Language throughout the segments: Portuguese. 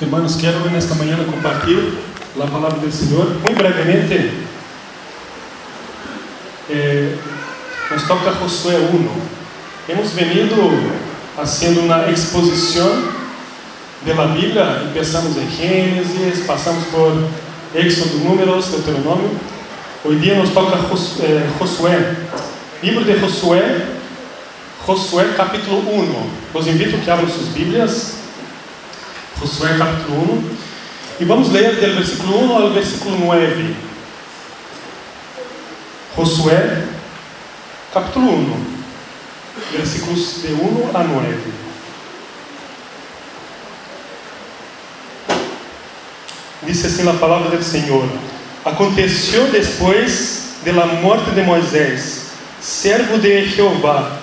Hermanos, quero nesta manhã compartilhar a palavra do Senhor. Muito brevemente, eh, nos toca Josué 1. Hemos venido haciendo uma exposição da Bíblia. Começamos em Gênesis, passamos por Éxodo, Números, Deuteronômio. Hoje dia nos toca eh, Josué. Livro de Josué, Josué capítulo 1. Os invito que abram suas Bíblias. Josué capítulo 1. E vamos ler do versículo 1 ao versículo 9. Josué capítulo 1, versículos de 1 a 9. Dice assim a palavra do Senhor: Aconteceu depois de la morte de Moisés, servo de Jeová,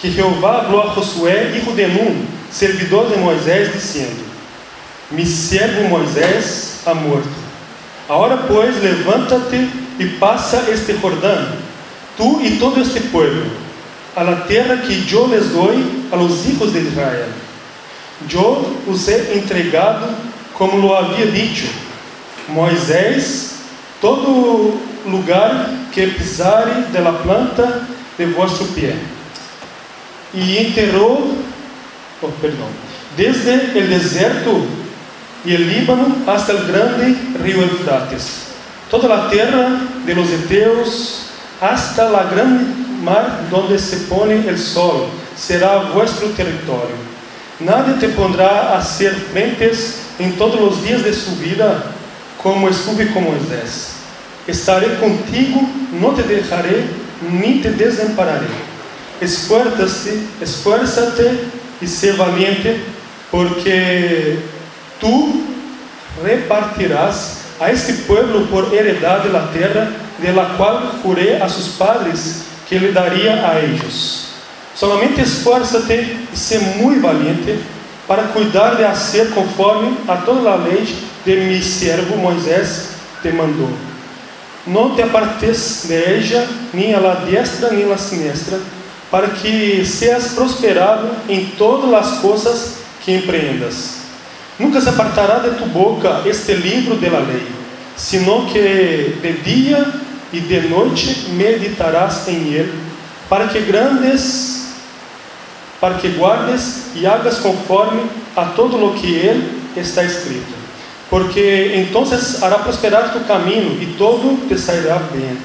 que Jeová falou a Josué, hijo de Nun, servidor de Moisés, dizendo: Mi servo Moisés ha morto. Agora, pois, levanta-te e passa este Jordão, tu e todo este pueblo, a la terra que eu les doy a los hijos de Israel. Eu os he entregado como lo havia dicho. Moisés, todo lugar que pisare de la planta de vosso pé. E enterrou, oh, perdão, desde el deserto e el Líbano hasta el grande río Eufrates, toda a terra de los Eteos hasta la grande mar donde se pone el sol, será vuestro território. Nadie te pondrá a ser frentes em todos os dias de sua vida, como estuve com Moisés. Estarei contigo, não te deixarei, nem te desampararei. Esfuerza-te, esfuerza-te e sé valiente, porque tu repartirás a este pueblo por heredade la terra, de la qual juré a sus padres que lhe daria a ellos. Esfuerza-te e sé muy valiente para cuidar de hacer conforme a toda a lei de mi servo Moisés te mandou. Não te apartes de ella, nem a la diestra nem a la para que seas prosperado em todas as coisas que empreendas. Nunca se apartará de tu boca este livro de la lei, sino que de dia e de noite meditarás em ele, para que grandes para que guardes e hagas conforme a todo lo que ele está escrito. Porque entonces hará prosperar tu caminho e todo te sairá bem.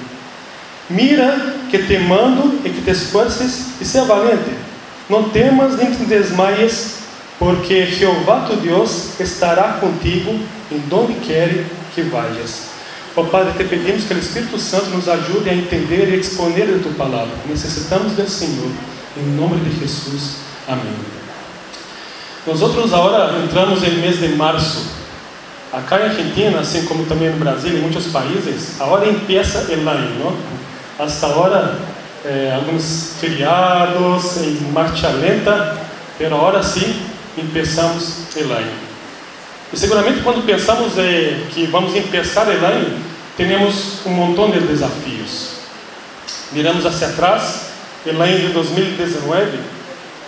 Mira que te mando e que te esfuerces e seja valente. Não temas nem te desmaies, porque Jeová tu Deus estará contigo em donde quer que vayas. Oh, Padre, te pedimos que o Espírito Santo nos ajude a entender e exponer a tua palavra. Necessitamos do Senhor. Em nome de Jesus. Amém. Nós outros agora entramos no mês de março. Acá em Argentina, assim como também no Brasil e em muitos países, agora empieza o ano, não? Hasta agora, eh, alguns feriados em marcha lenta, pero agora sim, começamos o ano. E seguramente quando pensamos eh, que vamos o ano, temos um montão de desafios. Miramos hacia atrás el ano de 2019,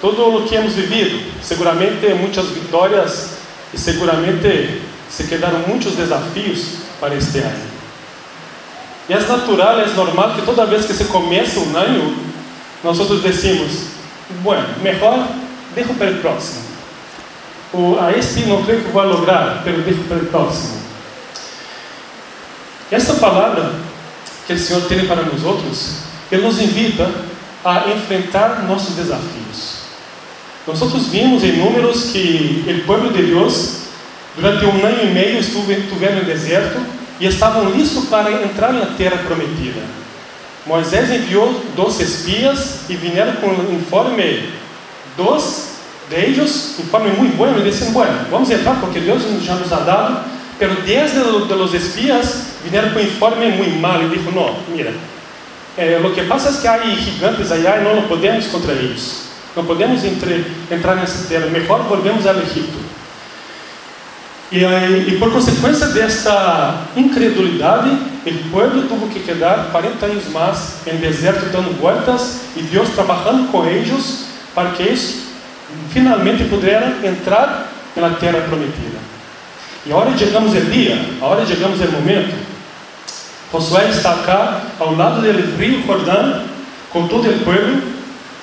todo o que hemos vivido, seguramente muitas vitórias e seguramente se quedaram muitos desafios para este ano. E é natural, é normal que toda vez que se começa um ano, nós decimos, bueno, melhor deixo para o próximo. A este não creio que vou lograr, pero deixo para o próximo. Essa palavra que o Senhor tem para nós outros, Ele nos invita a enfrentar nossos desafios. Nós vimos em números que o povo de Deus, durante um ano e meio, estiveram no deserto e estavam listos para entrar na terra prometida. Moisés enviou dois espias e vieram com um informe, dois deles, informe muito bom, e disseram: Bueno, vamos entrar porque Deus já nos ha dado. Pero dez de los espias vieram com um informe muito mal e dijo: Não, mira, eh, lo que pasa es que hay gigantes allá y no lo podemos contra ellos. No podemos entre, entrar nessa terra. Mejor volvemos ao Egito. E, por consequência desta incredulidade, o povo teve que quedar 40 anos mais em deserto dando voltas e Deus trabalhando com eles para que eles finalmente pudessem entrar na terra prometida. E a hora chegamos o dia, a hora chegamos o momento, Josué está cá ao lado do rio Jordão, com todo o povo,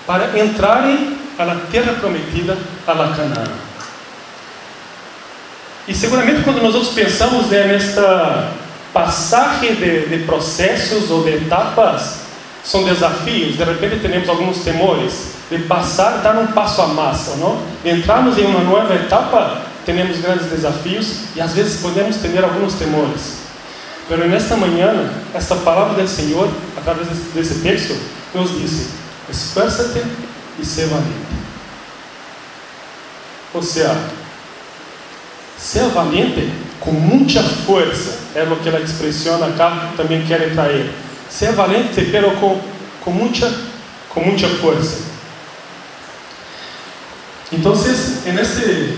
para entrarem à terra prometida, a Canaã. E seguramente quando nós pensamos né, nesta passagem de, de processos ou de etapas, são desafios, de repente temos alguns temores de passar, dar um passo a mais, não? De entrarmos em uma nova etapa, temos grandes desafios e às vezes podemos ter alguns temores. Mas nesta manhã, esta palavra do Senhor, através desse texto, nos diz: esforça-te e ser valente. Ou seja, ser valente com muita força, é o que ela expressiona acá, também quer trazer. Ser valente, pero com, com, muita, com muita força. Então, nesse,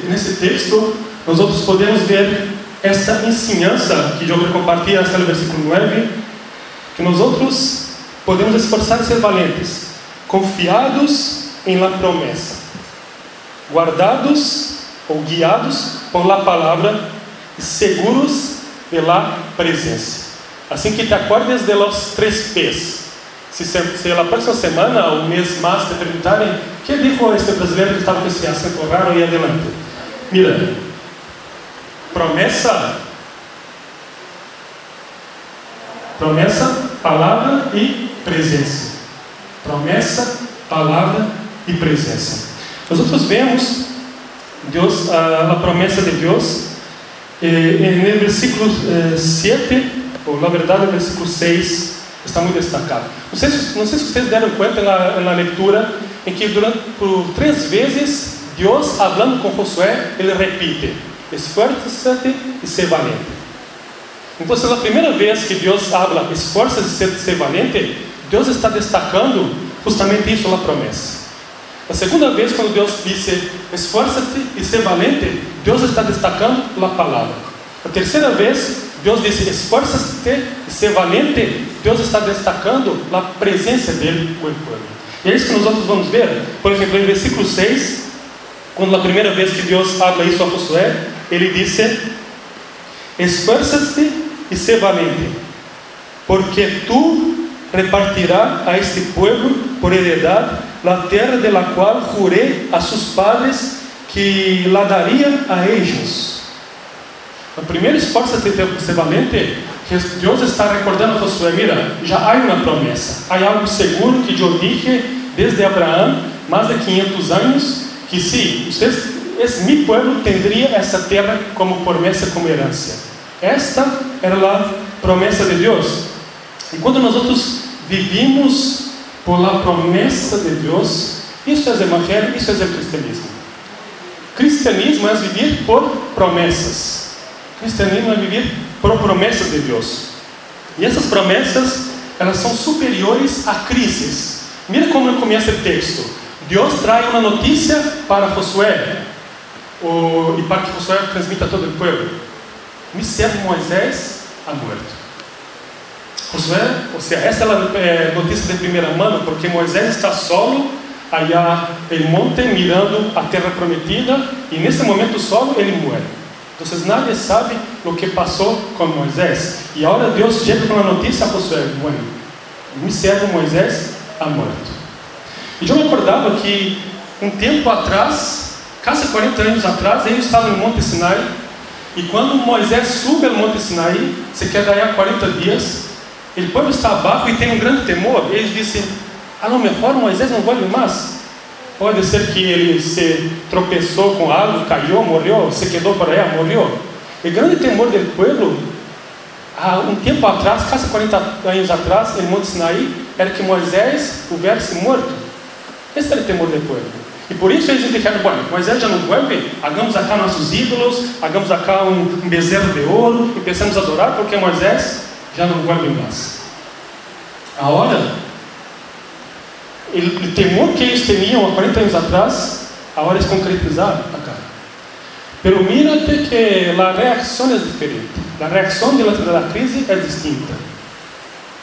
nesse texto, nós outros podemos ver essa ensinança que eu compartilho até o versículo 9, que nós outros podemos esforçar ser valentes, confiados em la promessa, guardados ou guiados por la palavra e seguros de la presença. Assim que te acordes de los três P's. Se, se a próxima semana ou um mês mais te perguntarem que dijo este brasileiro que estava com esse acento raro e adelante. Mira, promessa, promessa, palavra e presença. Promessa, palavra e presença. Nós outros vemos Deus, a, a promessa de Deus eh, no versículo eh, 7, ou na verdade no versículo 6, está muito destacado. Não sei, se, não sei se vocês deram conta na, na leitura em que durante por três vezes Deus falando com Josué, ele repite: esforça-te e ser valente. Então, se é a primeira vez que Deus fala esforça-te e ser, valente, Deus está destacando justamente isso na promessa. A segunda vez, quando Deus disse esforça-te e ser valente, Deus está destacando a palavra. A terceira vez, Deus disse esforça-te e ser valente, Deus está destacando a presença dele com o povo. E é isso que nós vamos ver, por exemplo, em versículo 6, quando a primeira vez que Deus fala isso a Josué, ele disse: Esforça-te e ser valente, porque tu repartirás a este povo por heredade la terra de la qual jurei a sus padres que la daria a ellos. O primeiro esforço-te de ser valente, que Deus está recordando a Josué, mira, já há uma promessa, há algo seguro que dije desde Abraão, mais de 500 anos, que se vocês, esse meu povo teria essa terra como promessa, como herança. Esta era a promessa de Deus. E quando nós outros vivimos por la promessa de Deus, isso é o evangelho, isso é cristianismo. Cristianismo é viver por promessas. É viver por promessas de Deus. E essas promessas, elas são superiores a crises. Mira como começa o texto. Deus traz uma notícia para Josué, e para que Josué transmita a todo o povo. Me serve Moisés a morto. Josué, ou seja, essa é a notícia de primeira mão, porque Moisés está solo allá no monte mirando a terra prometida e nesse momento solo ele morre. Então nadie sabe o que passou com Moisés. E agora Deus chega com a notícia a Josué: bueno, me servo Moisés ha morto. E eu me acordava que um tempo atrás, quase 40 anos atrás, eles estavam no Monte Sinai. E quando Moisés sube ao Monte Sinai, se quer ganhar 40 dias, ele povo está abaixo e tem um grande temor. Eles dizem: A lo mejor Moisés não volve mais. Pode ser que ele se tropeçou com algo, caiu, morreu, se quedou por aí, morreu. O grande temor do povo, há um tempo atrás, quase 40 anos atrás, em Monte Sinai, era que Moisés houvesse morto. Esse era o temor do povo. E por isso eles disseram, bom, Moisés já não vuelve, hagamos acá nossos ídolos, hagamos acá um, um bezerro de ouro e pensamos adorar, porque Moisés já não vuelve mais. Agora, o temor que eles tinham há 40 anos atrás, agora é concretizado acá. Pero mírate que a reação é diferente. A reação da crise é distinta.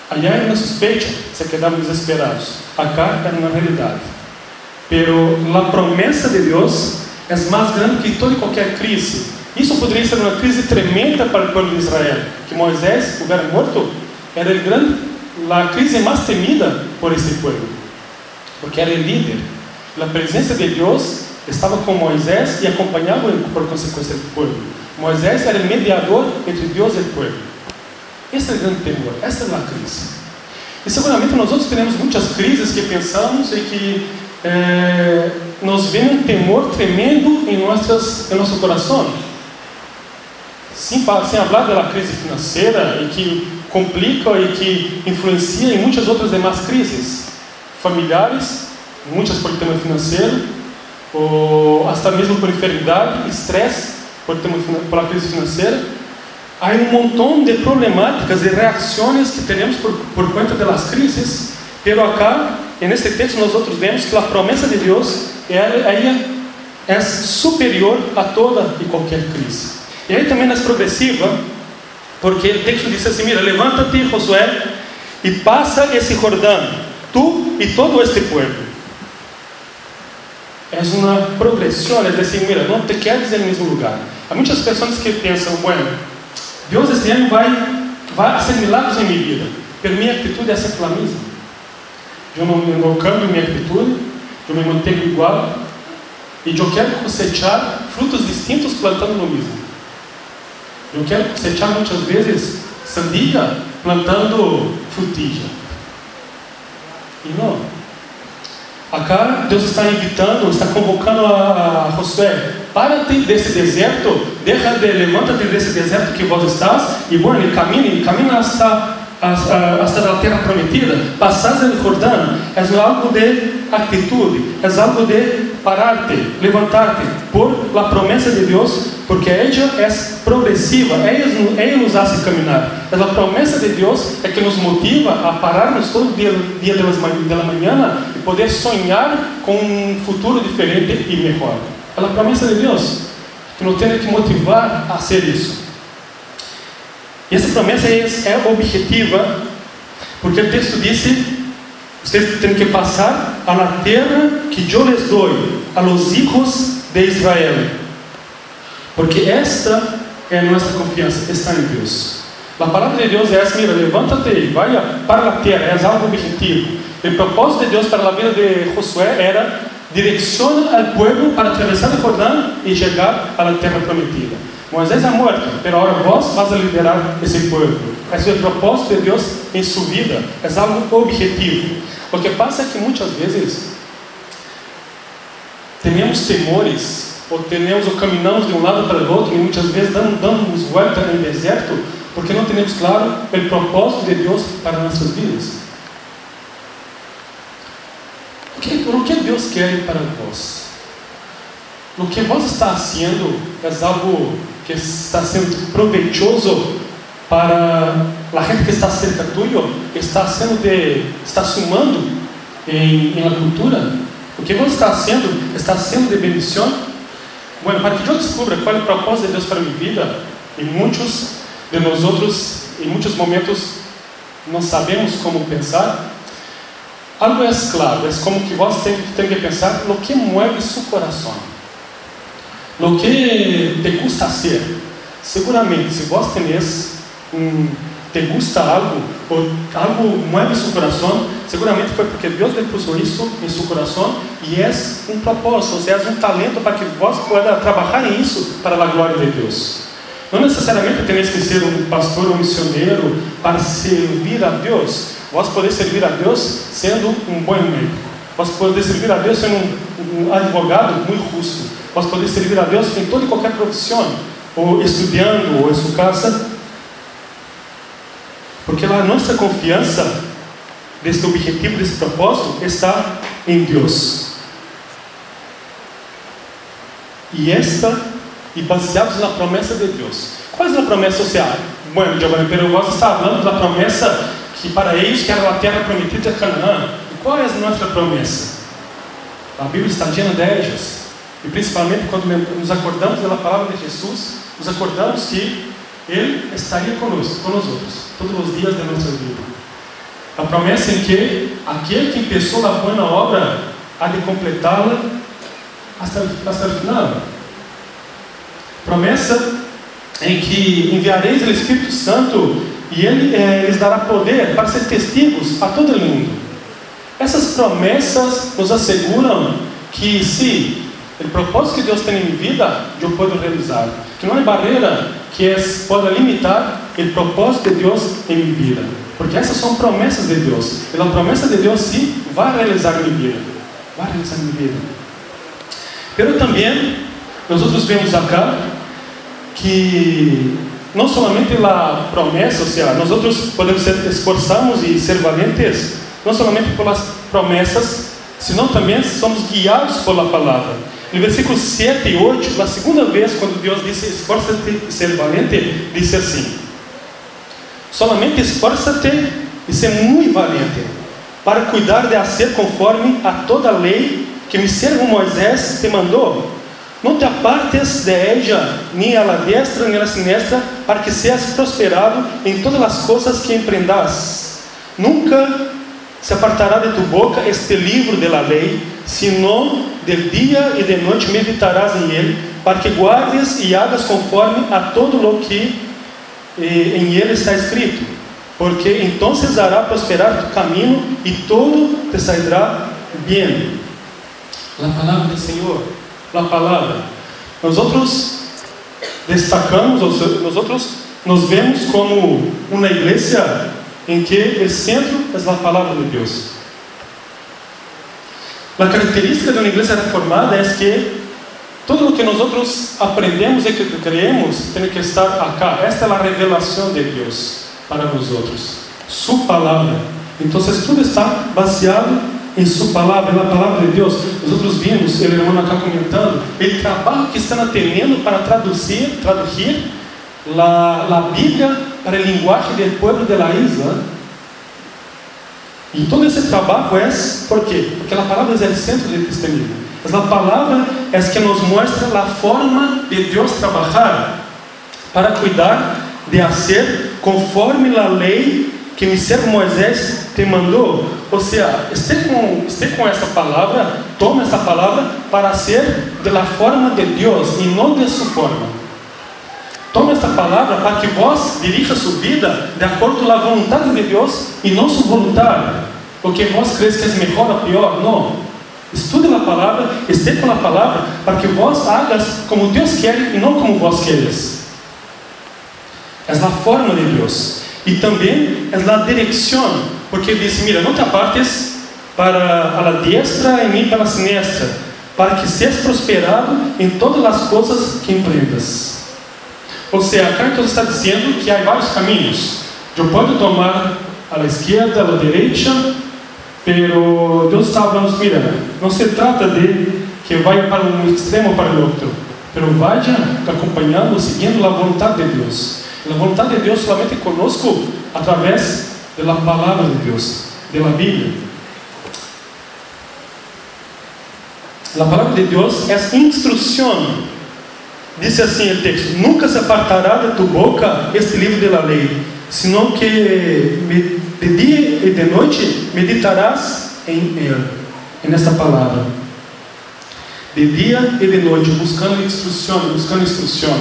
Allá era uma suspeita, se quedavam desesperados. Acá era uma realidade. Pero a promessa de Deus é mais grande que toda e qualquer crise. Isso poderia ser uma crise tremenda para o povo de Israel, que Moisés houvera morto, era o grande, a crise mais temida por esse povo, porque era o líder. A presença de Deus estava com Moisés e acompanhava por consequência do povo. Moisés era o mediador entre Deus e o povo. Esse é o grande temor, essa é a crise. E seguramente nós outros temos muitas crises que pensamos e que é, nos vem um temor tremendo em, nossas, em nosso coração. Sem, sem falar da crise financeira e que complica e que influencia em muitas outras demais crises familiares, muitas por tema financeiro, ou até mesmo por enfermidade, estresse por tema pela crise financeira. Há um montão de problemáticas e reações que temos por, por conta das crises, pero acá e nesse texto nós outros vemos que a promessa de Deus é, é superior a toda e qualquer crise. E aí também é progressiva, porque o texto diz assim: Mira, levanta-te, Josué, e passa esse Jordão, tu e todo este povo. É uma progressão, é dizer, mira, não te quedes no mesmo lugar. Há muitas pessoas que pensam, bueno, Deus este ano vai, vai fazer milagres em minha vida, mas minha atitude é sempre a mesma eu não, eu cambio minha atitude, eu me mantenho igual e eu quero cosechar frutos distintos plantando no mesmo. Eu quero cosechar muitas vezes sandia plantando frutilla. Não. Acá Deus está invitando, está convocando a, a Josué, para-te desse deserto, de, levanta-te desse deserto que vós estás, e bueno, camine, camina hasta hasta la terra prometida, passar o Jordão. É algo de atitude, é algo de parar-te, levantar-te por la promessa de Deus, porque ela é progressiva, ela, nos hace caminhar. É a promessa de Deus é que nos motiva a pararmos todo dia, dia da manhã e poder sonhar com um futuro diferente e melhor. É a promessa de Deus que nos tem que motivar a ser isso. E essa promessa é, é objetiva, porque o texto disse: vocês têm que passar la terra que eu lhes dou a los hijos de Israel. Porque esta é a nossa confiança, está em Deus. A palavra de Deus é essa: mira, levanta-te e vai para a terra, é algo objetivo. O propósito de Deus para a vida de Josué era direcionar ao povo para atravessar o Jordão e chegar à terra prometida. Moisés é morto, pero agora vós vas a liderar esse povo. Esse é o propósito de Deus em sua vida, é algo objetivo. O que passa é que muitas vezes temos temores, ou temos ou caminhamos de um lado para o outro, e muitas vezes damos volta no deserto, porque não temos claro o propósito de Deus para nossas vidas. O que, o que Deus quer para vós? O que vós está fazendo é algo que está sendo proveitoso para a gente que está cerca tuyo, que está sendo de, está sumando em, em la cultura. O que você está sendo está sendo de bendição. Bueno, para que eu descubra qual é o propósito de Deus para minha vida, e muitos de nós outros, em muitos momentos, não sabemos como pensar. Algo é claro, é como que você tem, tem que pensar no que move seu coração. No que te gusta ser? Seguramente, se vos tenés um, te gusta algo, ou algo mueve seu coração, seguramente foi porque Deus depositou isso em seu coração e é um propósito, ou seja, é um talento para que vós possa trabalhar isso para a glória de Deus. Não necessariamente tenéis que ser um pastor ou um missionário para servir a Deus. Vós podeis servir a Deus sendo um bom médico. Vós podeis servir a Deus sendo um, um advogado muito justo nós podemos servir a Deus em toda e qualquer profissão, ou estudando, ou em sua casa, porque a nossa confiança desse objetivo, desse propósito, está em Deus. E esta, e baseados na promessa de Deus. Qual é a promessa social? Bueno, Giovanni Perugosa está falando da promessa que para eles que era a terra prometida de Canaã. E qual é a nossa promessa? A Bíblia está llena de ellas. E principalmente quando nos acordamos da palavra de Jesus, nos acordamos que Ele estaria conosco, outros, todos os dias da nossa vida. A promessa em que aquele que começou a boa obra há de completá-la até, até o final. Promessa em que enviareis o Espírito Santo e ele eh, lhes dará poder para ser testigos a todo o mundo. Essas promessas nos asseguram que se o propósito que Deus tem em vida, eu posso realizar. Que não há barreira que é, pode limitar o propósito de Deus em minha vida. Porque essas são promessas de Deus. E a promessa de Deus sim vai realizar minha vida. Vai realizar minha vida. Pero também, nós outros vemos acá que não somente a promessa, ou seja, nós outros podemos ser, esforçarmos e ser valentes, não somente pelas promessas, senão também somos guiados pela palavra. No versículo 7 e 8, a segunda vez, quando Deus disse esforça-te e ser valente, disse assim: Solamente esforça-te e ser muito valente, para cuidar de ser conforme a toda a lei que me servo Moisés te mandou. Não te apartes de ella, nem a la destra, nem a la siniestra, para que seas prosperado em todas as coisas que emprendas. Nunca se apartará de tu boca este livro de la lei, senão de dia e de noite meditarás em ele, para que guardes e hagas conforme a todo lo que eh, em ele está escrito, porque então dará prosperar tu caminho e todo te sairá bem. A palavra do Senhor, a palavra. Nós outros destacamos, nós outros nos vemos como uma igreja em que o centro é a palavra de Deus. A característica de uma igreja reformada é que todo o que nós aprendemos e que creemos tem que estar acá. Esta é a revelação de Deus para nós outros. Sua palavra. Então, tudo está baseado em Sua palavra, na palavra de Deus. Nós outros vimos, ele irmão acá comentando, o trabalho que estão tendo para traduzir, traduzir a Bíblia para a linguagem do povo de la isla. E todo esse trabalho é por quê? Porque a palavra é o centro do cristianismo. Mas a palavra é que nos mostra a forma de Deus trabalhar para cuidar de fazer conforme a lei que me servo Moisés te mandou. Ou seja, esteja com, esteja com essa palavra, toma essa palavra para ser da forma de Deus e não de sua forma. Toma essa palavra para que vós dirija sua vida de acordo com a vontade de Deus e não sua vontade. Porque vós crees que é melhor ou pior? Não. Estude a palavra, esteja com a palavra, para que vós hagas como Deus quer e não como vós queres. É a forma de Deus. E também é a direção, porque ele diz: Mira, não te apartes para a diestra e nem para a siniestra, para que seas prosperado em todas as coisas que empreendas. Ou seja, então está dizendo que há vários caminhos. Eu posso tomar la esquerda, a la derecha, pero Deus está falando, mira, não se trata de que vá para um extremo para o outro, pero vaya acompanhando, seguindo a vontade de Deus. A vontade de Deus somente conosco através da palavra de Deus, da Bíblia. A palavra de Deus é instrução Disse assim o texto: Nunca se apartará de tu boca este livro de la lei, senão que de dia e de noite meditarás em ele, nessa palavra. De dia e de noite, buscando instrução, buscando instrução.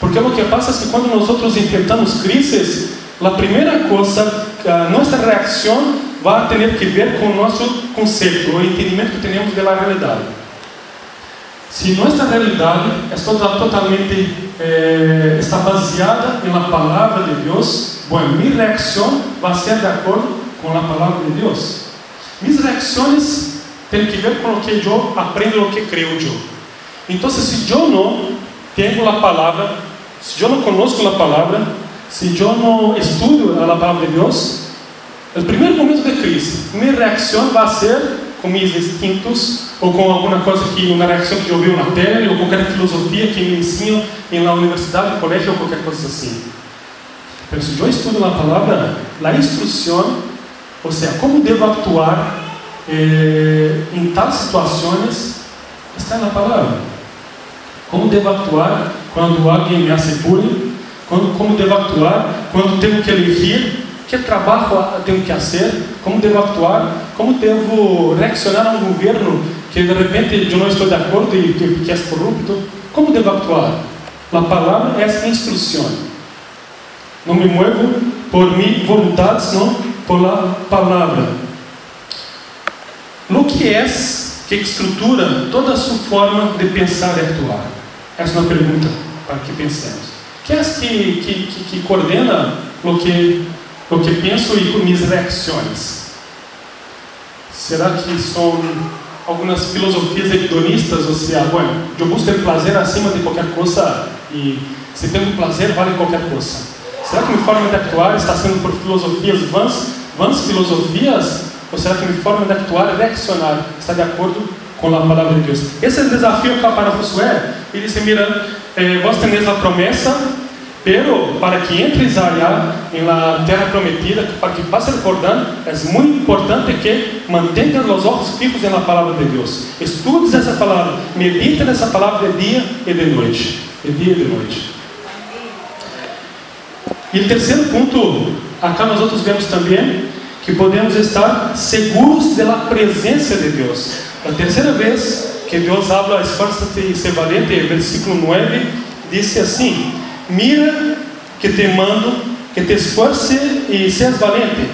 Porque o que passa é que quando nós outros enfrentamos crises, a primeira coisa, a nossa reação vai ter que ver com o nosso conceito, o entendimento que temos da realidade. Se nossa realidade é totalmente eh, está baseada na palavra de Deus, bom, minha reação vai ser de acordo com a palavra de Deus. Minhas reações têm que ver com o que eu aprendo, o que creio eu. Então, se eu não tenho a palavra, se eu não conosco a palavra, se eu não estudo a palavra de Deus, o primeiro momento de crise, minha reação vai ser com meus instintos ou com alguma coisa que uma reação que eu vi na tele ou qualquer filosofia que me ensinam na universidade, no colégio ou qualquer coisa assim. Mas se eu estudo a palavra, a instrução, ou seja, como devo atuar eh, em tais situações, está na palavra. Como devo atuar quando alguém me assegure? Como, como devo atuar quando tenho que elegir que trabalho tenho que fazer, como devo atuar, como devo reaccionar a um governo que de repente eu não estou de acordo e que, é corrupto, como devo atuar? a palavra é instrução. Não me muevo por mi voluntad, sino por la palavra. Lo que é que estrutura toda a sua forma de pensar e actuar? Essa é uma pergunta para que pensemos. Que é que, que, que, que coordena o que, o que penso e reações? Será que são algumas filosofias hedonistas, ou seja, bueno, eu busco o prazer acima de qualquer coisa e se tenho prazer vale qualquer coisa. Será que minha forma de actuar está sendo por filosofias vãs, vãs filosofias, ou será que minha forma de actuar e reaccionar está de acordo com a palavra de Deus? Esse é o desafio para Josué. Ele disse, mira, eh, vos tenéis a promessa Pero para que entres allá en la terra prometida, para que pases Jordão, é muito importante que mantenhas os olhos fijos na palavra de Deus. Estudes essa palavra, medita nessa palavra de dia e de noite. De dia e de noite. E o terceiro ponto, acá nós outros vemos também que podemos estar seguros da presença de Deus. A terceira vez que Deus habla, esforça-te e se valente, versículo 9, disse assim: Mira que te mando, que te esforce e seas valente.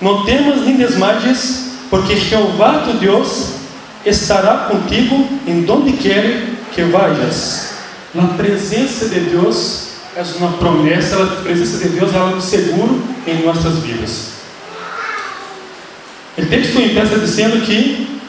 Não temas nem desmayes, porque Jeová tu Deus estará contigo em donde quer que vayas. A presença de Deus é uma promessa, a presença de Deus é algo seguro em nossas vidas. O texto empieza dizendo que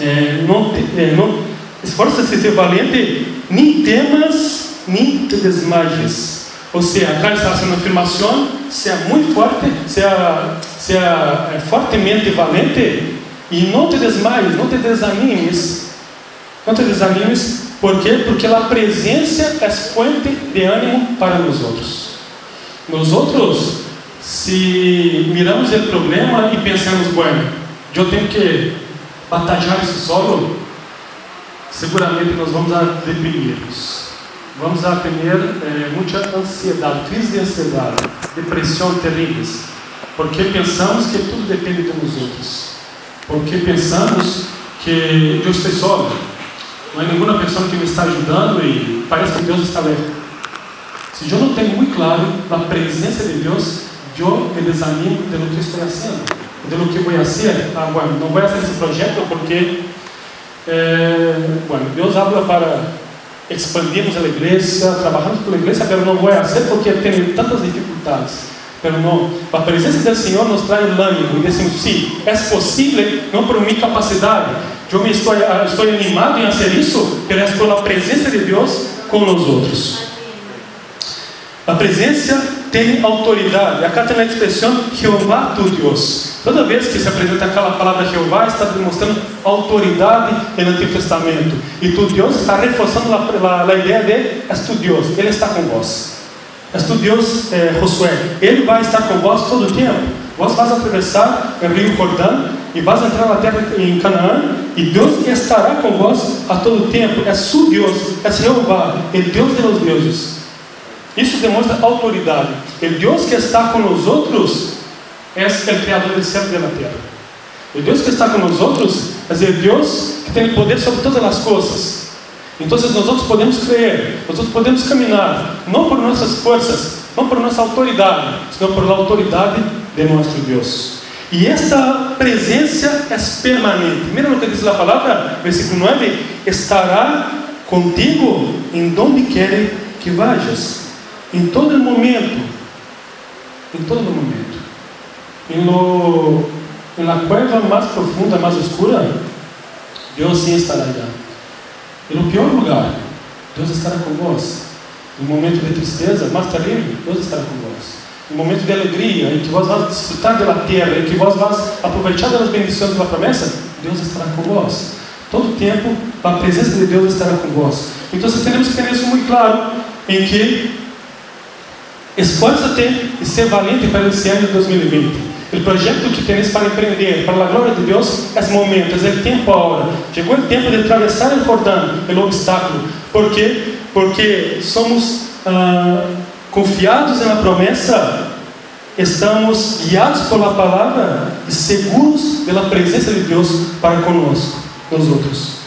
é, não, é, não esforça-se ser valente, nem temas nem te desmayes. Ou seja, acá está sendo afirmação, seja muito forte, seja, seja é, fortemente valente e não te desmayes, não te desanimes. Não te desanimes, por quê? Porque a presença é fonte de ânimo para nós outros. Nós outros, se miramos o problema e pensamos, bueno, eu tenho que batalhar isso solo, seguramente nós vamos a deprimir-nos vamos a ter eh, muita ansiedade, crise de ansiedade, depressão terríveis, porque pensamos que tudo depende de nós outros, porque pensamos que eu estou só, não é nenhuma pessoa que me está ajudando e parece que Deus está leve. Se eu não tenho muito claro a presença de Deus, eu me desanimo de lo que estou fazendo, de lo que vou fazer. Ah, bueno, não vou fazer esse projeto porque, eh, bueno, Deus habla para expandimos a igreja, trabalhamos pela igreja, mas não vai ser porque tem tantas dificuldades. Mas não, a presença do Senhor nos traz ânimo e dizemos, sim, é possível, não por minha capacidade. Eu me estou, estou animado em fazer isso, mas é pela presença de Deus com os outros. A presença tem autoridade. Acá tem a expressão Jeová tu Deus. Toda vez que se apresenta aquela palavra Jeová, está demonstrando autoridade no Antigo Testamento. E tu Deus está reforçando a, a, a ideia de és tu Deus, Ele está com vós. És tu Deus, eh, Josué, Ele vai estar com vós todo o tempo. Vós vais atravessar o rio Jordão e vais entrar na terra em Canaã e Deus estará com vós a todo o tempo. É su Deus, é Jeová, é Deus de los deuses. Isso demonstra autoridade. O Deus que está com os outros é o Criador do céu e da terra. O Deus que está com os outros é o Deus que tem poder sobre todas as coisas. Então, nós outros podemos crer, nós outros podemos caminhar, não por nossas forças, não por nossa autoridade, senão por autoridade de nosso Deus. E esta presença é permanente. Mira o que diz a palavra, versículo 9: estará contigo em donde quer que vayas em todo momento, em todo momento, em lo, la cueva mais profunda, mais escura, Deus sim estará lá. E no pior lugar, Deus estará com vós. No momento de tristeza, mais terrível, Deus estará com vós. No momento de alegria, em que vós vais desfrutar da terra, em que vós vais aproveitar das bendições da promessa, Deus estará com vós. Todo tempo, a presença de Deus estará com vós. Então, temos que ter isso muito claro, em que Esforça-te e ser valente para esse ano de 2020. O projeto que tens para empreender, para a glória de Deus, é momento, é o tempo agora. Chegou o tempo de atravessar o Jordão, o obstáculo. Por quê? Porque somos ah, confiados na promessa, estamos guiados pela palavra e seguros pela presença de Deus para conosco, nós outros.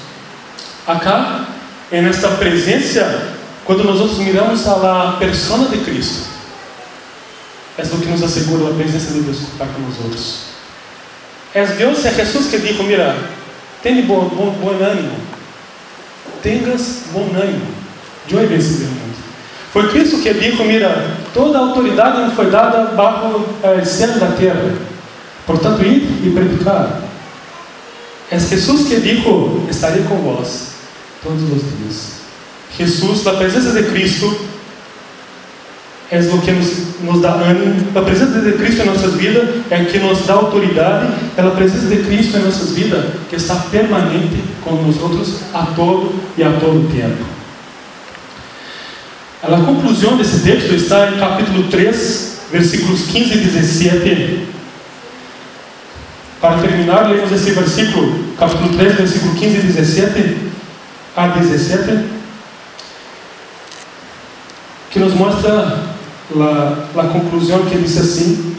Acá, nesta presença quando nós miramos a persona de Cristo, é o que nos assegura a presença de Deus para outros. É Deus, é Jesus que disse: Mira, tenha bom, bom, bom ânimo, tenhas bom ânimo, eu he vencido mundo. Foi Cristo que disse: Mira, toda a autoridade me foi dada bajo o céu da terra, portanto, ir e predicar. É Jesus que disse: Estarei com vós todos os dias. Jesus, na presença de Cristo, é o que nos, nos dá ânimo. A presença de Cristo em nossas vidas é que nos dá autoridade. É a presença de Cristo em nossas vidas que está permanente com nós outros a todo e a todo tempo. A conclusão desse texto está em capítulo 3, versículos 15 e 17. Para terminar, lemos esse versículo, capítulo 3, versículo 15 e 17 a 17, que nos mostra la, la conclusão que diz assim: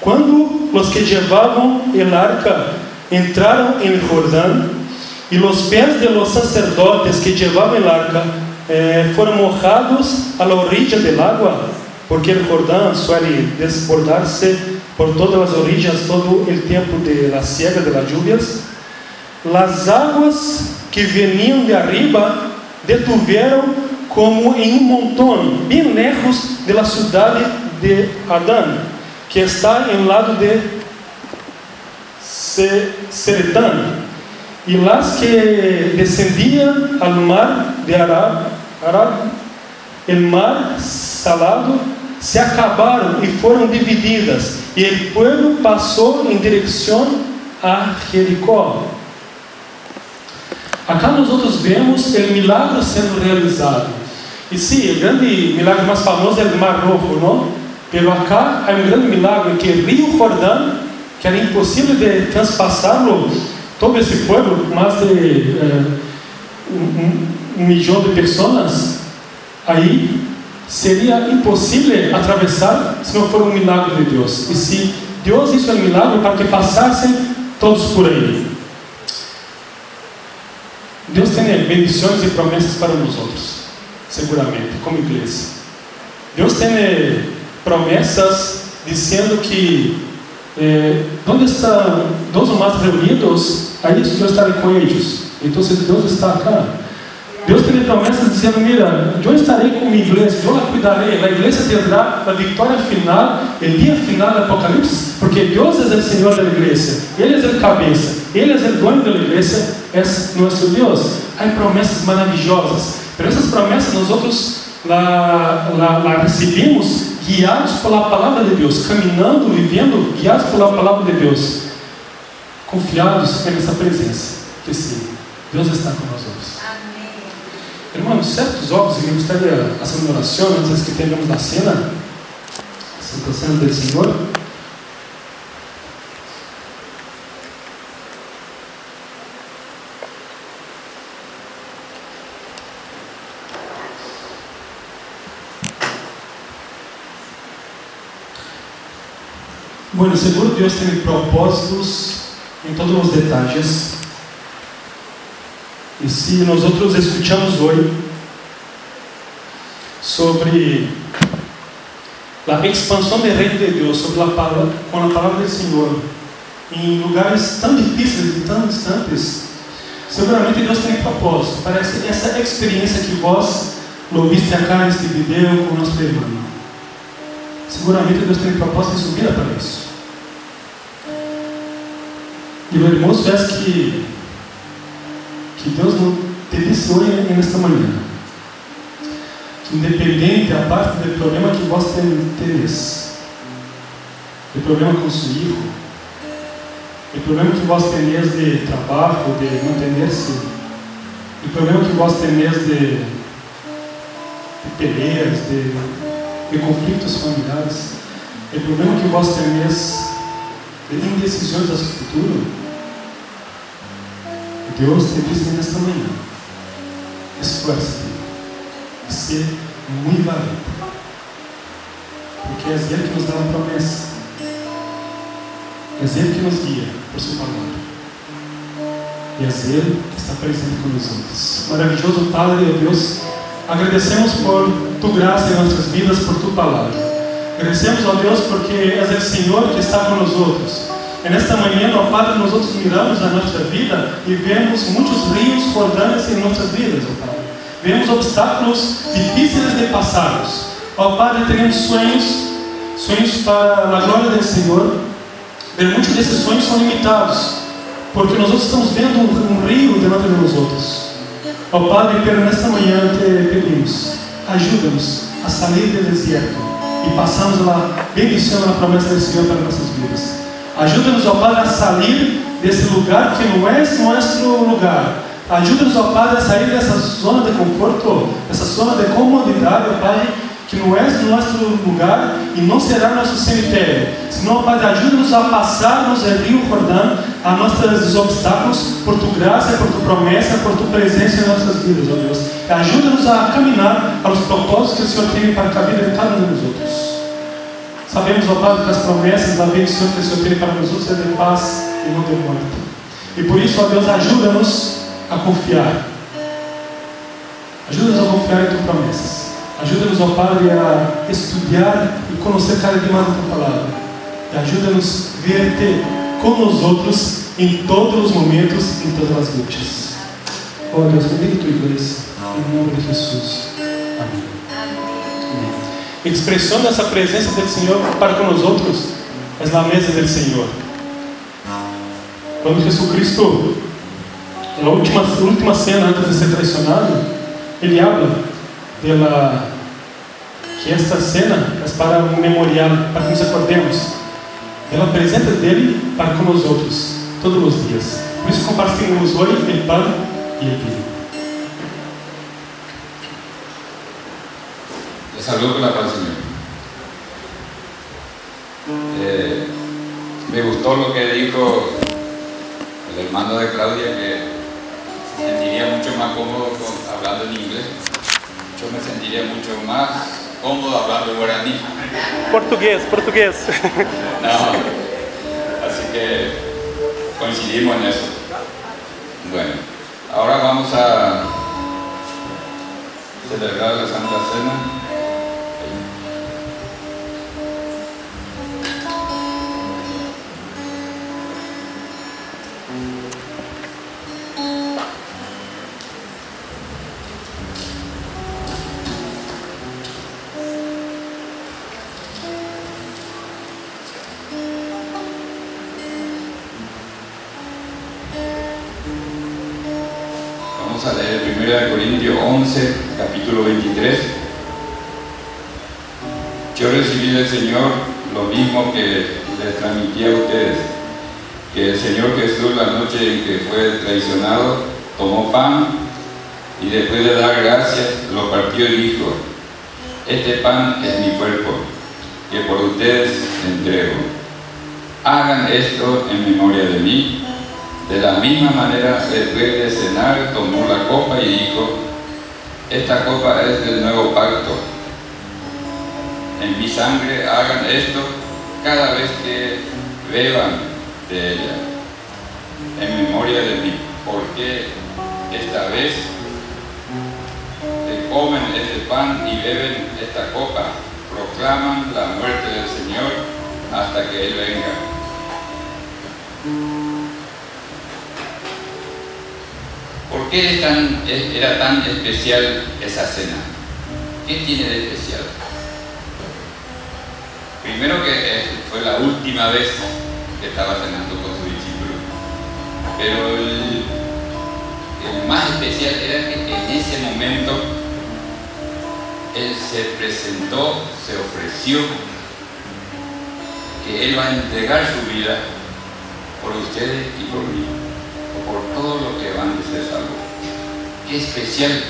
Quando os que levavam el arca entraram em Jordão, e os pés de los sacerdotes que levavam el arca eh, foram mojados a la orilla del agua, porque el Jordão suele desbordar-se por todas as orillas todo o tempo de la siega de las lluvias. Las aguas que veniam de arriba detuveram como em um montão, bem lejos de la cidade de Adán, que está em lado de Seretán, e las que descendiam al mar de Arab, Arab, el mar salado, se acabaram e foram divididas, e o povo passou em direção a Jericó. Acá nós outros vemos o milagre sendo realizado. E sim, o grande milagre mais famoso é o Mar Rojo, não? Pero acá há um grande milagre que o Rio Jordão, que era impossível de transpassá-lo, todo esse povo, mais de eh, um, um, milhão de pessoas, aí seria impossível atravessar se não for um milagre de Deus. E se Deus hizo um milagre para que passassem todos por aí. Deus tem bendições e promessas para nós outros seguramente, como igreja. Deus tem eh, promessas dizendo que eh, onde estão ou mais reunidos, aí eu estarei com eles. Então, Deus está acá, Deus tem promessas dizendo: Mira, eu estarei com minha igreja, eu a cuidarei. A igreja terá a vitória final, o dia final do Apocalipse, porque Deus é o Senhor da igreja, Ele é o cabeça, Ele é o dono da igreja, é nosso Deus. Há promessas maravilhosas. Por essas promessas nós outros lá, lá, lá recebemos guiados pela palavra de Deus, caminhando, vivendo, guiados pela palavra de Deus, confiados nessa presença, que sim, Deus está com nós outros. Irmãos, certos óbvios, eu gostaria de fazer uma oração antes que tenhamos a cena, a Santa Cena do Senhor. Bueno, seguro Deus tem propósitos em todos os detalhes. E se nós outros escutamos hoje sobre a expansão do reino de Deus, sobre a palavra, com a palavra do Senhor, em lugares tão difíceis e tão distantes, seguramente Deus tem propósito para essa experiência que vós ouviste acá neste vídeo com nosso irmão. Seguramente Deus tem propósito em sua vida para isso. E o irmão parece que, que Deus não te disse hoje nesta manhã. Que independente a parte do problema que vós teneis, do problema com seu filho, do problema que vós teneis de trabalho, de manter-se, do problema que vós teneis de, de peleias, de, de conflitos familiares, o problema que vós teneis de indecisões do futuro, Deus te diz nesta manhã: esforce-te ser muito valente, porque é Ele que nos dá a promessa, é Ele que nos guia por Sua palavra. e és Ele que está presente com nós. Maravilhoso Padre, ó Deus, agradecemos por Tu graça em nossas vidas, por Tu palavra. Agradecemos, ó Deus, porque és o Senhor que está com nós outros. E nesta manhã, ó Padre, nós outros miramos a nossa vida e vemos muitos rios rodando em nossas vidas, ó Padre. Vemos obstáculos difíceis de passarmos. Ó Padre, temos sonhos, sonhos para a glória do Senhor. Muitos desses sonhos são limitados, porque nós outros estamos vendo um, um rio diante de nós outros. Ó Padre, pero nesta manhã te pedimos, ajuda-nos a sair do deserto e passamos a bendição na promessa do Senhor para nossas vidas. Ajuda-nos, ó Padre, a sair desse lugar que não é nosso lugar. Ajuda-nos, ó Padre, a sair dessa zona de conforto, dessa zona de comodidade, ó Padre, que não é nosso lugar e não será nosso cemitério. Senão, ó Padre, ajuda-nos a passarmos o rio Jordão, a nossos obstáculos, por Tu graça, por Tu promessa, por Tu presença em nossas vidas, ó Deus. Ajuda-nos a caminhar para os propósitos que o Senhor tem para a vida de cada um dos outros. Sabemos, ó Padre, que as promessas da bendição que o Senhor tem para nós outros é de paz e não de morte. E por isso, ó Deus, ajuda-nos a confiar. Ajuda-nos a confiar em Tuas promessas. Ajuda-nos, ó Padre, a estudar e conhecer cada dia mais a Tua palavra. E ajuda-nos a ver-te com os outros em todos os momentos, em todas as lutas. Ó Deus, bendiga Tua igreja. Em nome de Jesus. Amém. Amém. Expressão dessa presença do Senhor para com os outros é na mesa do Senhor. Quando Jesus Cristo, na última, última cena antes de ser traicionado, ele habla pela que esta cena é para um memorial, para que nos acordemos pela presença dele para com os outros, todos os dias. Por isso compartilhamos hoje o pão e o vinho. Te saludo con la paz. Eh, me gustó lo que dijo el hermano de Claudia, que se sentiría mucho más cómodo hablando en inglés. Yo me sentiría mucho más cómodo hablando guaraní. Português, português. No. Así que coincidimos en eso. Bueno, ahora vamos a celebrar la Santa Cena. Del Señor lo mismo que les transmití a ustedes, que el Señor Jesús la noche en que fue traicionado tomó pan y después de dar gracias lo partió y dijo, este pan es mi cuerpo, que por ustedes entrego. Hagan esto en memoria de mí. De la misma manera, después de cenar, tomó la copa y dijo, esta copa es del nuevo pacto. En mi sangre hagan esto cada vez que beban de ella, en memoria de mí, porque esta vez que comen este pan y beben esta copa, proclaman la muerte del Señor hasta que Él venga. ¿Por qué era tan especial esa cena? ¿Qué tiene de especial? Primero que eh, fue la última vez que estaba cenando con su discípulo. Pero el, más especial era que en ese momento Él se presentó, se ofreció, que Él va a entregar su vida por ustedes y por mí, o por todo lo que van a ser salvos. Qué especial,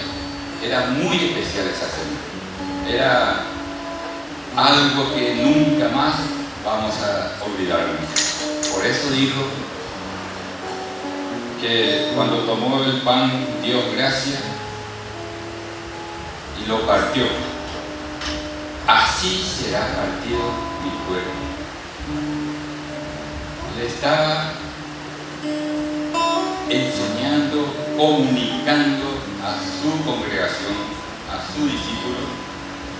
era muy especial esa cena. Era algo que nunca más vamos a olvidarnos. Por eso dijo que cuando tomó el pan dio gracias y lo partió. Así será partido mi cuerpo. Le estaba enseñando, comunicando a su congregación, a su discípulo,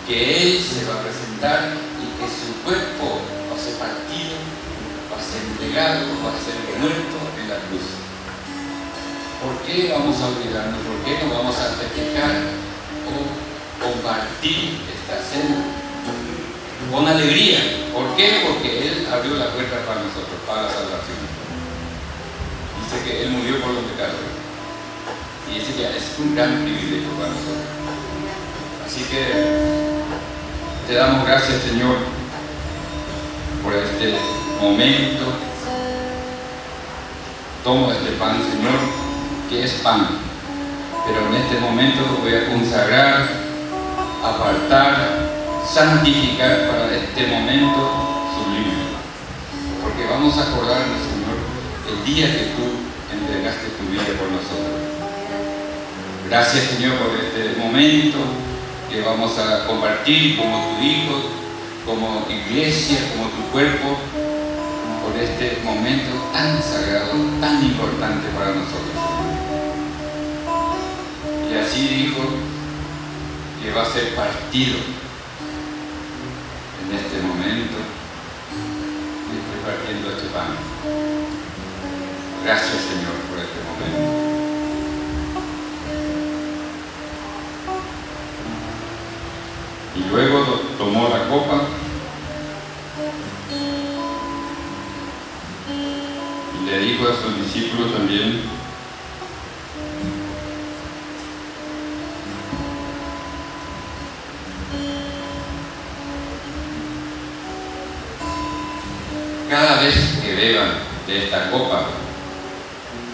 que Él se va a presentar y que su cuerpo va a ser partido, va a ser entregado, va a ser muerto en la cruz. ¿Por qué vamos a olvidarnos? ¿Por qué no vamos a festejar o compartir esta cena con alegría? ¿Por qué? Porque Él abrió la puerta para nosotros, para la salvación. Dice que Él murió por los pecados. Y ese ya es un gran privilegio para nosotros. Así que te damos gracias, Señor, por este momento. Tomo este pan, Señor, que es pan. Pero en este momento lo voy a consagrar, apartar, santificar para este momento sublime. Porque vamos a acordarnos, Señor, el día que tú entregaste tu vida por nosotros. Gracias, Señor, por este momento que vamos a compartir como tu Hijo, como iglesia, como tu cuerpo, por este momento tan sagrado, tan importante para nosotros. Y así dijo que va a ser partido en este momento. Estoy partiendo este pan. Gracias Señor por este momento. Y luego tomó la copa y le dijo a sus discípulos también, cada vez que beban de esta copa,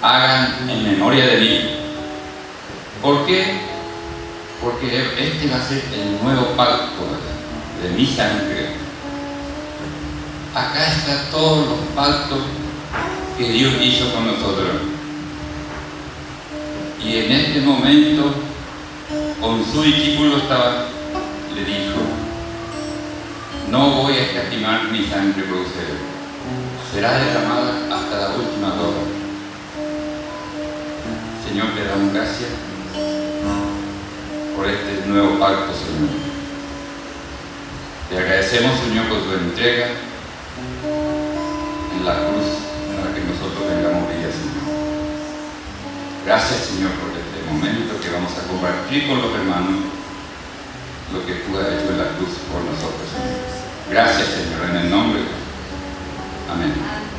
hagan en memoria de mí. ¿Por qué? Porque este va a ser el nuevo pacto de mi sangre. Acá están todos los pactos que Dios hizo con nosotros. Y en este momento, con su discípulo estaba, le dijo, no voy a escatimar mi sangre por ustedes. Será derramada hasta la última gota. Señor, te damos gracias por este nuevo pacto, Señor. Te agradecemos, Señor, por tu entrega en la cruz para que nosotros tengamos vida, Señor. Gracias, Señor, por este momento que vamos a compartir con los hermanos lo que tú has hecho en la cruz por nosotros, Señor. Gracias, Señor, en el nombre de Amén.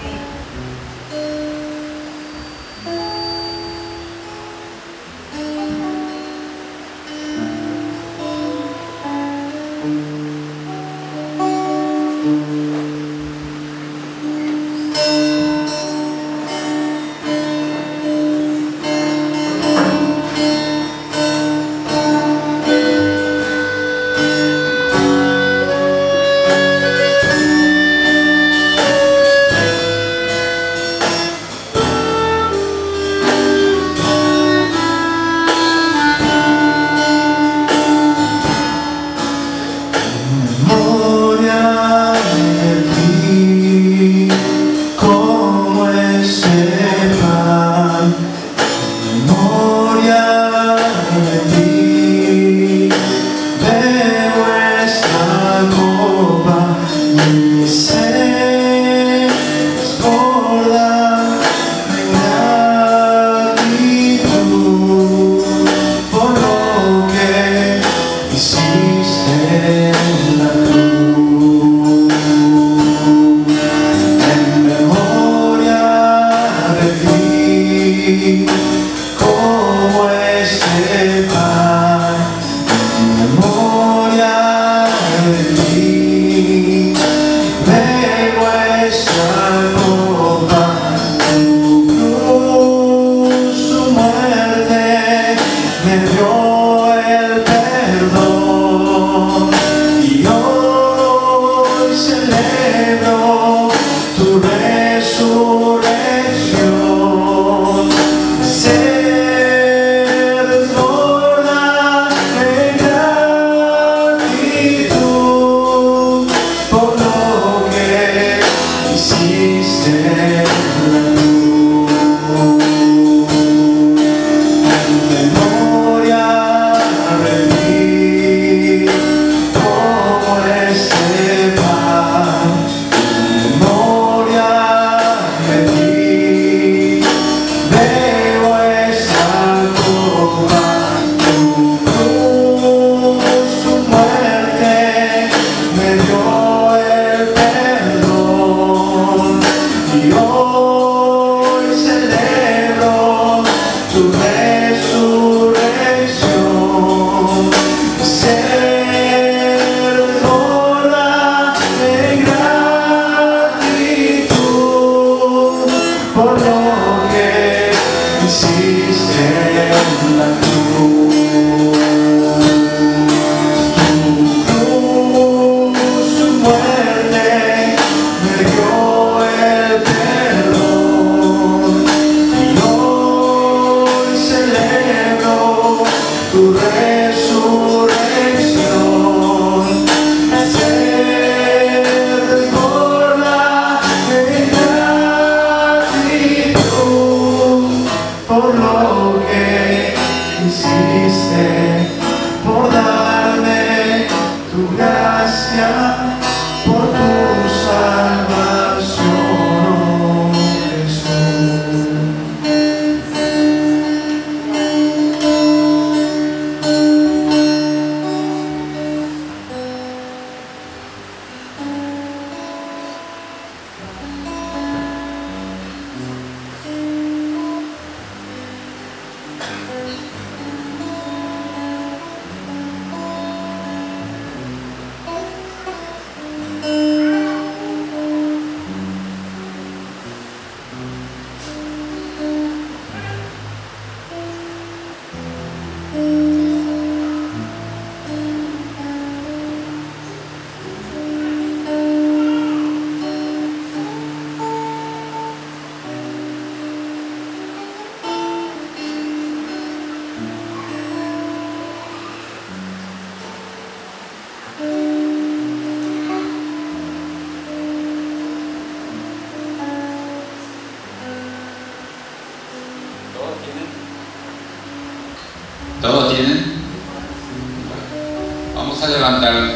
주여. ¿Todos tienen? Vamos a levantar.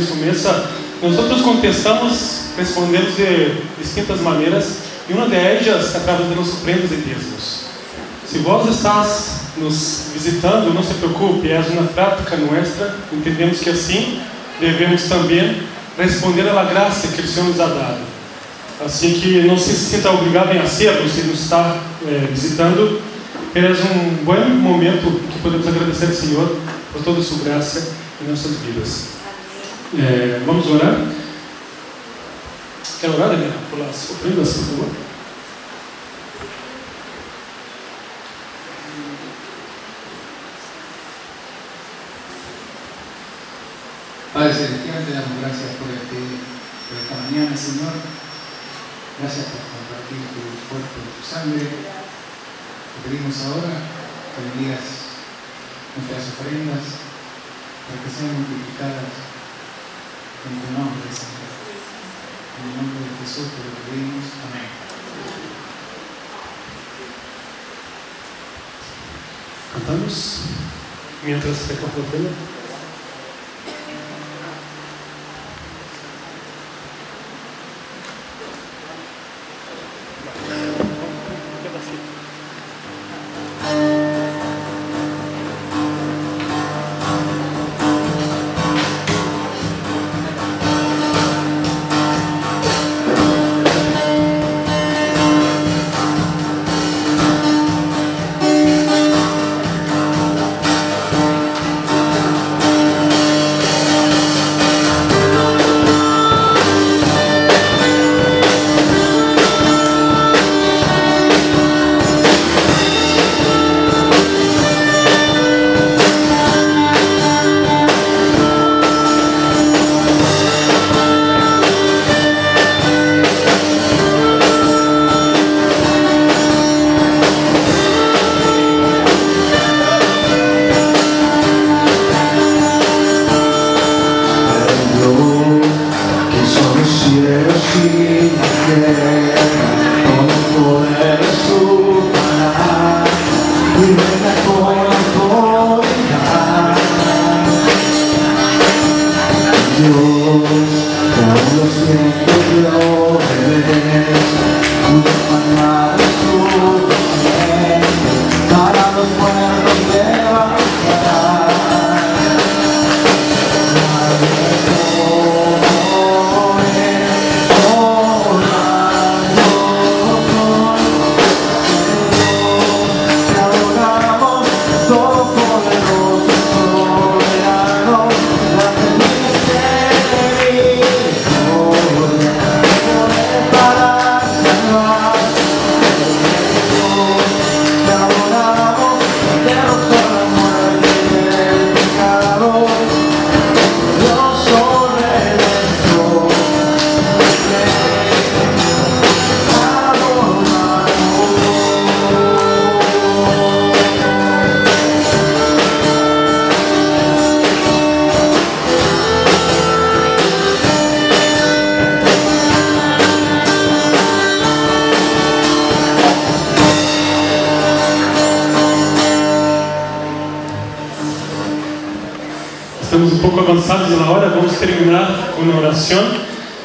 Sua mesa, nós contestamos, respondemos de distintas maneiras, e uma de elas através de nossos prêmios e dízimos. Se vós estás nos visitando, não se preocupe, é uma prática nossa, entendemos que assim devemos também responder à graça que o Senhor nos ha dado. Assim que não se sinta obrigado em hacerlo, se nos está eh, visitando, é um bom momento que podemos agradecer ao Senhor por toda a sua graça em nossas vidas. Eh, vamos orar? Quer orar, por as ofrendas, por favor? Padre Celestial, te damos gracias por, este, por esta mañana, Señor. Gracias por compartir tu cuerpo y tu sangre. Te pedimos ahora que bendigas nuestras ofrendas para que sean multiplicadas en tu nombre, Señor. En el nombre de Jesús te lo pedimos. Amén. Cantamos mientras recoge a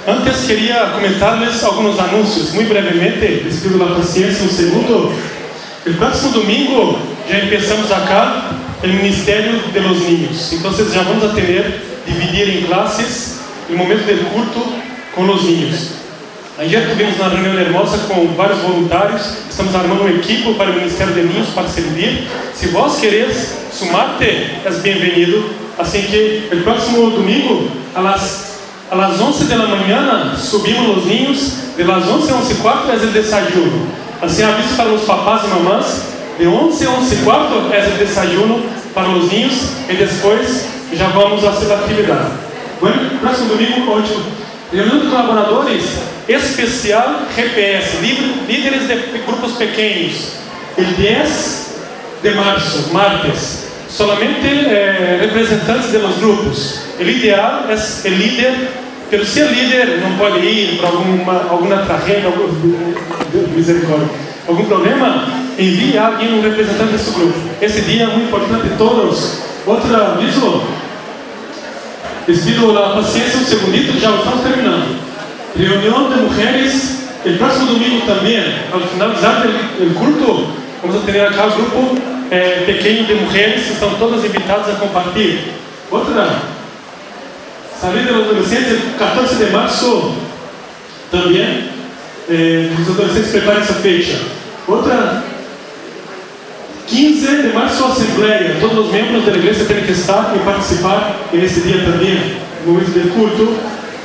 Antes queria comentar-lhes alguns anúncios, muito brevemente, les pido la paciencia um segundo. El próximo domingo já começamos acá o Ministério de los Niños. Então já vamos a ter dividir em classes o momento do culto com os niños. Ayer tivemos uma reunião hermosa com vários voluntários. Estamos armando um equipo para o Ministério de Niños para servir. Se vos queres sumar-te, és bem-vindo. Assim que o próximo domingo, a las 11 da manhã, subimos os niños. De las 11 a 11 e 4 é o desayuno. Assim, aviso para os papás e mamãs. De 11 a 11 e 4 é o desayuno para os niños. E depois já vamos à sua atividade. Bueno, próximo domingo, ótimo. Reunião de colaboradores especial GPS, líder- líderes de grupos pequenos. El 10 de março, martes. Solamente eh, representantes los grupos. O ideal é o líder, pero se o líder não pode ir por alguma, alguma tragédia, algum, misericórdia, algum problema, envie alguém, um representante desse grupo. Esse dia é muito importante todos. Outro aviso, les pido la paciencia un segundito, ya estamos terminando. Reunión de mujeres, el próximo domingo también, al finalizar el culto, vamos a tener acá un grupo eh, pequeño de mujeres, estão todas invitadas a compartilhar. Outra, salir de los adolescentes, el 14 de marzo también, eh, los adolescentes preparem essa fecha. Outra, 15 de março, Assembleia. Todos os membros da igreja têm que estar e participar nesse dia também, no momento do culto.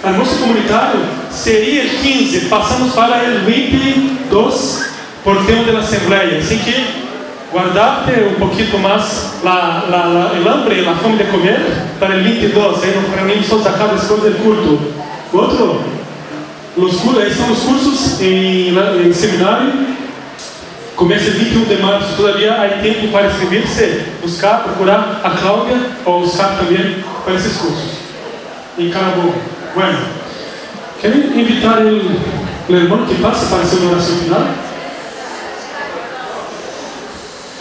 Almoço comunitário seria o 15, passamos para o 22 por tempo da Assembleia. Assim que guardarte um pouquinho mais la, la, la, el hambre, a fome de comer para o 22. Aí nos reunimos todos acá depois do culto. Outro, os, cursos, aí são os cursos em, em seminário Começa 21 de março, todavia há tempo para inscrever-se, buscar, procurar a Cláudia ou buscar também para esses cursos. Em Carabobo. Bueno, quero invitar o irmão que passa para a sua oração final.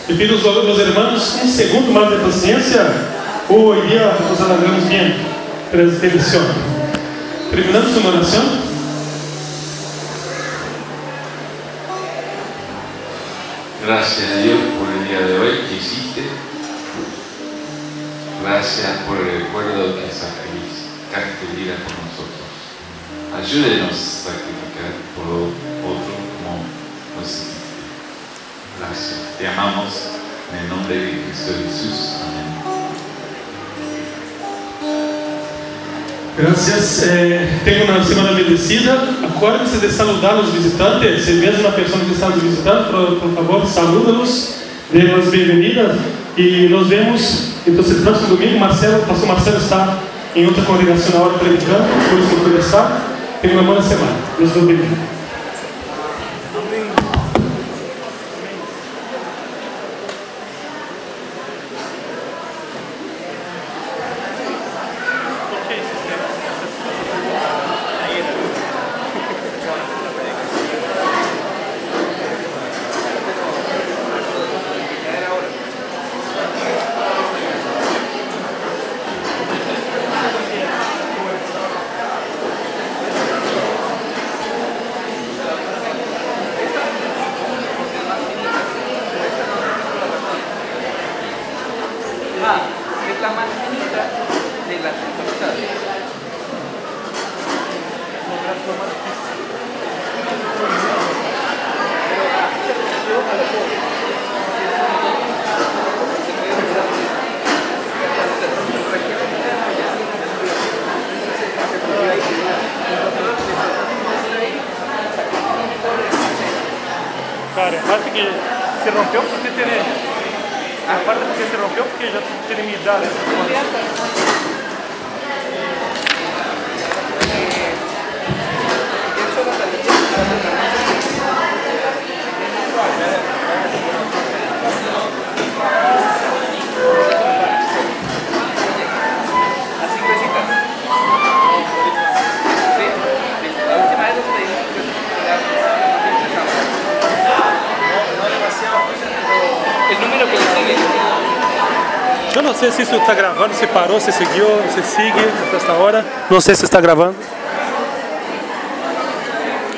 E pido aos aos irmãos um segundo mais de paciência. Hoje dia nos alargamos bem para esta edição. Terminamos uma oração. Gracias a Dios por el día de hoy que hiciste. Gracias por el recuerdo que sacrificaste vida por nosotros. Ayúdenos a sacrificar por otro como nos Gracias. Te amamos en el nombre de Cristo Jesús. Amén. Graças. Eh, tenha uma semana bendecida. Acorde-se de saludar os visitantes. Se mesmo uma pessoa que está nos visitando, por, por favor, saluda-los, dê-nos bem-vindas. E nos vemos, então, o próximo domingo. Marcelo, o pastor Marcelo está em outra congregação na hora predicando, por isso não conversar. Tenha uma boa semana. Deus nos bendiga. se parou, se seguiu, se segue até esta hora. Não sei se está gravando.